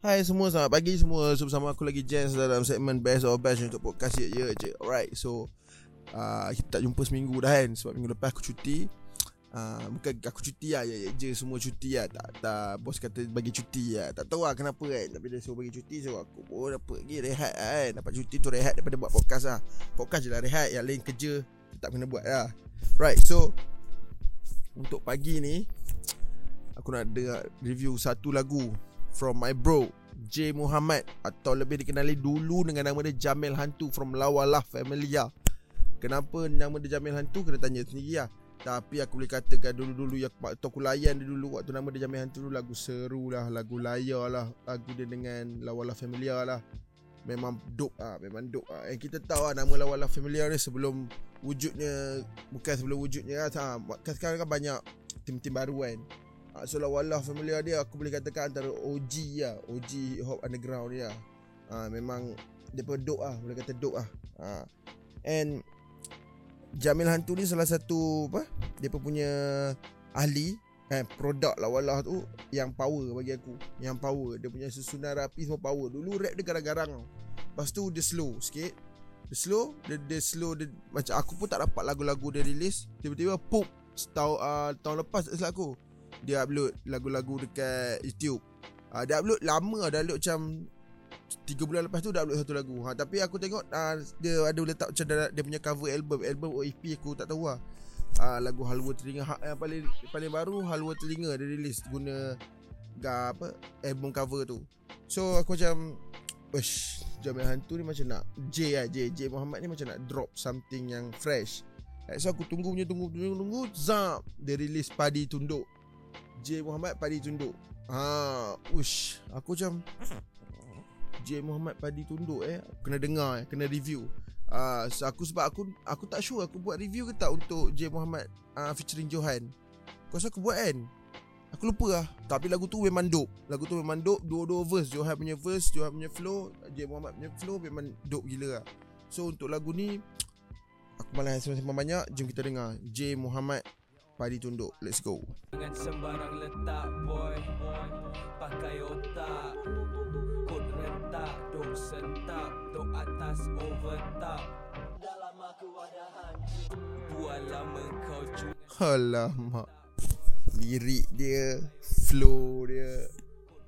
Hai semua, selamat pagi semua. So, Bersama aku lagi Jens dalam segmen Best or Best Untuk podcast ye ye je. Alright, so uh, Kita tak jumpa seminggu dah kan? Sebab minggu lepas aku cuti. Uh, Bukan aku cuti lah, ye ye je Semua cuti lah. Tak, tak bos kata bagi cuti lah. Tak tahu lah kenapa kan? Tapi dia suruh bagi cuti So aku pun dapat pergi rehat lah kan? Dapat cuti tu rehat daripada buat podcast lah. Podcast je lah rehat Yang lain kerja Tak kena buat lah. Right, so Untuk pagi ni Aku nak dengar review satu lagu from my bro J Muhammad atau lebih dikenali dulu dengan nama dia Jamil Hantu from Lawalah Familia. Kenapa nama dia Jamil Hantu kena tanya sendiri lah. Tapi aku boleh katakan dulu-dulu yang waktu aku layan dia dulu waktu nama dia Jamil Hantu dulu lagu seru lah, lagu layar lah, lagu dia dengan Lawalah Familia lah. Memang dope ah, memang dope ah. Eh kita tahu lah nama Lawalah Familia ni sebelum wujudnya bukan sebelum wujudnya lah. Ha, sekarang kan banyak tim-tim baru kan. Uh, so Lawalah familiar dia aku boleh katakan antara OG lah. OG hip hop underground dia uh, Memang dia pun dope lah. Boleh kata dope lah. Uh. And Jamil Hantu ni salah satu apa Dia pun punya ahli eh, Produk Lawalah tu Yang power bagi aku. Yang power. Dia punya susunan rapi semua power. Dulu rap dia garang-garang Lepas tu dia slow sikit. Dia slow Dia, dia slow dia, Macam aku pun tak dapat lagu-lagu dia release Tiba-tiba pop Setahun, uh, tahun lepas tak aku dia upload lagu-lagu dekat YouTube. Uh, dia upload lama dah upload macam 3 bulan lepas tu dah upload satu lagu. Ha, tapi aku tengok uh, dia ada letak macam dia punya cover album, album OEP aku tak tahu lah. Uh, lagu Halwa Telinga ha, yang paling paling baru Halwa Telinga dia release guna ga apa album cover tu. So aku macam Wish Jamil Hantu ni macam nak J lah J J Muhammad ni macam nak drop something yang fresh So aku tunggu punya tunggu tunggu tunggu Zap Dia release Padi Tunduk J Muhammad Padi Tunduk. Ha, ush, aku macam J Muhammad Padi Tunduk eh. Kena dengar eh, kena review. Ah, uh, aku sebab aku aku tak sure aku buat review ke tak untuk J Muhammad uh, featuring Johan. Kau rasa aku buat kan? Aku lupa lah Tapi lagu tu memang dope Lagu tu memang dope Dua-dua verse Johan punya verse Johan punya flow J Muhammad punya flow Memang dope gila lah So untuk lagu ni Aku malas sembang banyak Jom kita dengar J Muhammad padi tunduk. Let's go. Dengan sembarang letak boy, pakai otak. Kod rentak, dong sentak, dong atas overtop. Dalam aku ada hantu. Buat lama kau cuma. Alamak. Lirik dia, flow dia.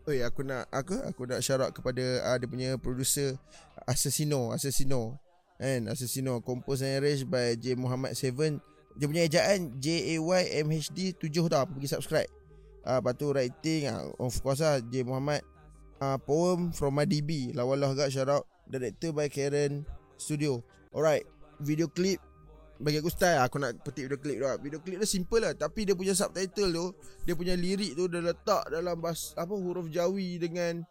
Oi, aku nak aku aku nak syarat kepada uh, dia punya producer Assassino, Assassino. And Assassino composed and arranged by J Muhammad Seven dia punya ejaan J A Y M H D 7 tau. Pergi subscribe. Ah uh, lepas tu writing uh, of course lah J Muhammad. Uh, poem from my DB lawalah gak shout out. Director by Karen Studio. Alright video clip. Bagi aku style aku nak petik video clip tu video clip dia simple lah tapi dia punya subtitle tu dia punya lirik tu dia letak dalam bahasa apa huruf Jawi dengan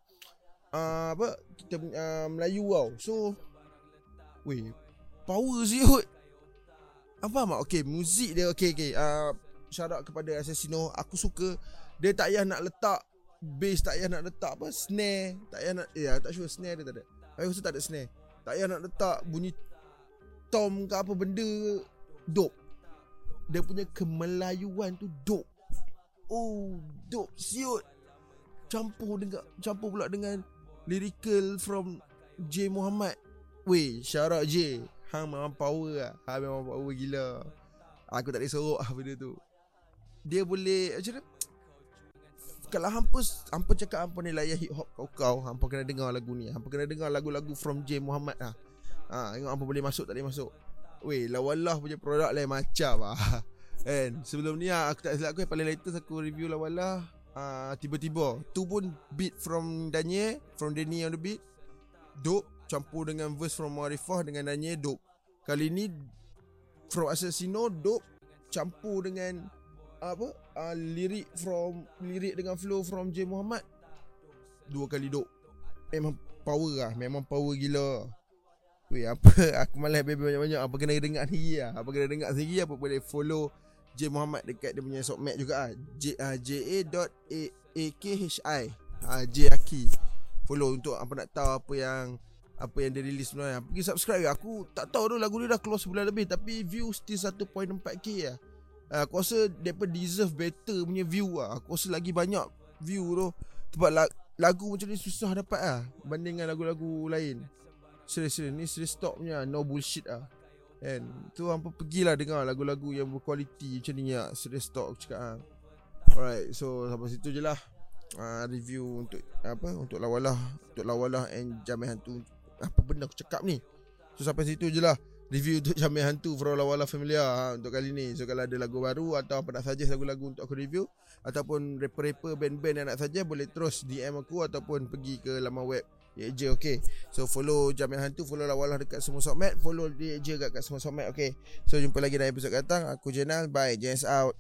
uh, apa kita uh, Melayu tau. So weh power siut apa mak? Okay, muzik dia okay, okay. Uh, shout out kepada Assassino. Aku suka dia tak payah nak letak bass, tak payah nak letak apa, snare. Tak payah nak, ya, yeah, tak sure snare dia tak ada. Aku rasa tak ada snare. Tak payah nak letak bunyi tom ke apa benda dope. Dia punya kemelayuan tu dope. Oh, dope. Siut. Campur dengan campur pula dengan lyrical from J Muhammad. Weh, shout out J. Hang memang power lah. Hang memang power gila. Aku tak boleh sorok lah benda tu. Dia boleh Macam mana? Kalau hampa Hampa cakap hampa ni layak hip hop kau-kau Hampa kena dengar lagu ni. Hampa kena dengar lagu-lagu From J Muhammad lah. Ha, tengok hampa boleh masuk tak boleh masuk. Weh, lawalah punya produk lain macam lah. And sebelum ni lah, aku tak silap aku paling latest aku review lawalah uh, Tiba-tiba. Tu pun beat from Daniel From Danny on the beat. Dope campur dengan verse from Marifah dengan Danye dope. Kali ni from Assassino dope campur dengan apa? Uh, lirik from lirik dengan flow from J Muhammad. Dua kali dope. Memang power lah, memang power gila. Weh apa aku malas baby banyak-banyak apa kena dengar sendiri lah. Apa kena dengar sendiri apa boleh follow J Muhammad dekat dia punya sokmat juga ah. J uh, J A dot A A K H I. Ah J Aki. Follow untuk apa nak tahu apa yang apa yang dia release sebenarnya. Pergi subscribe. Aku tak tahu tu lagu dia dah keluar sebulan lebih. Tapi view still 1.4k lah. Uh, Aku rasa Mereka deserve better punya view lah. Aku rasa lagi banyak view tu. Sebab Lagu macam ni susah dapat lah. Banding dengan lagu-lagu lain. Serius serius. Ni serius stop punya. No bullshit lah. Kan Tu hampa pergilah dengar lagu-lagu yang berkualiti Macam ni lah. Serius stop aku cakap lah. Alright So sampai situ je lah. Uh, Review untuk Apa Untuk lawalah. Untuk lawalah and Jamai Hantu Apa benda aku cakap ni? So sampai situ je lah. Review untuk Jamai Hantu For Lawala Familiar ha, Untuk kali ni. So kalau ada lagu baru Atau apa nak suggest lagu-lagu Untuk aku review Ataupun rapper-rapper Band-band yang nak suggest Boleh terus DM aku Ataupun pergi ke laman web je okay? So follow Jamil Hantu Follow Lawalah dekat semua sokmat Follow je kat, kat semua sokmat okay? So jumpa lagi dalam episod datang. Aku Jenal Bye. Jens out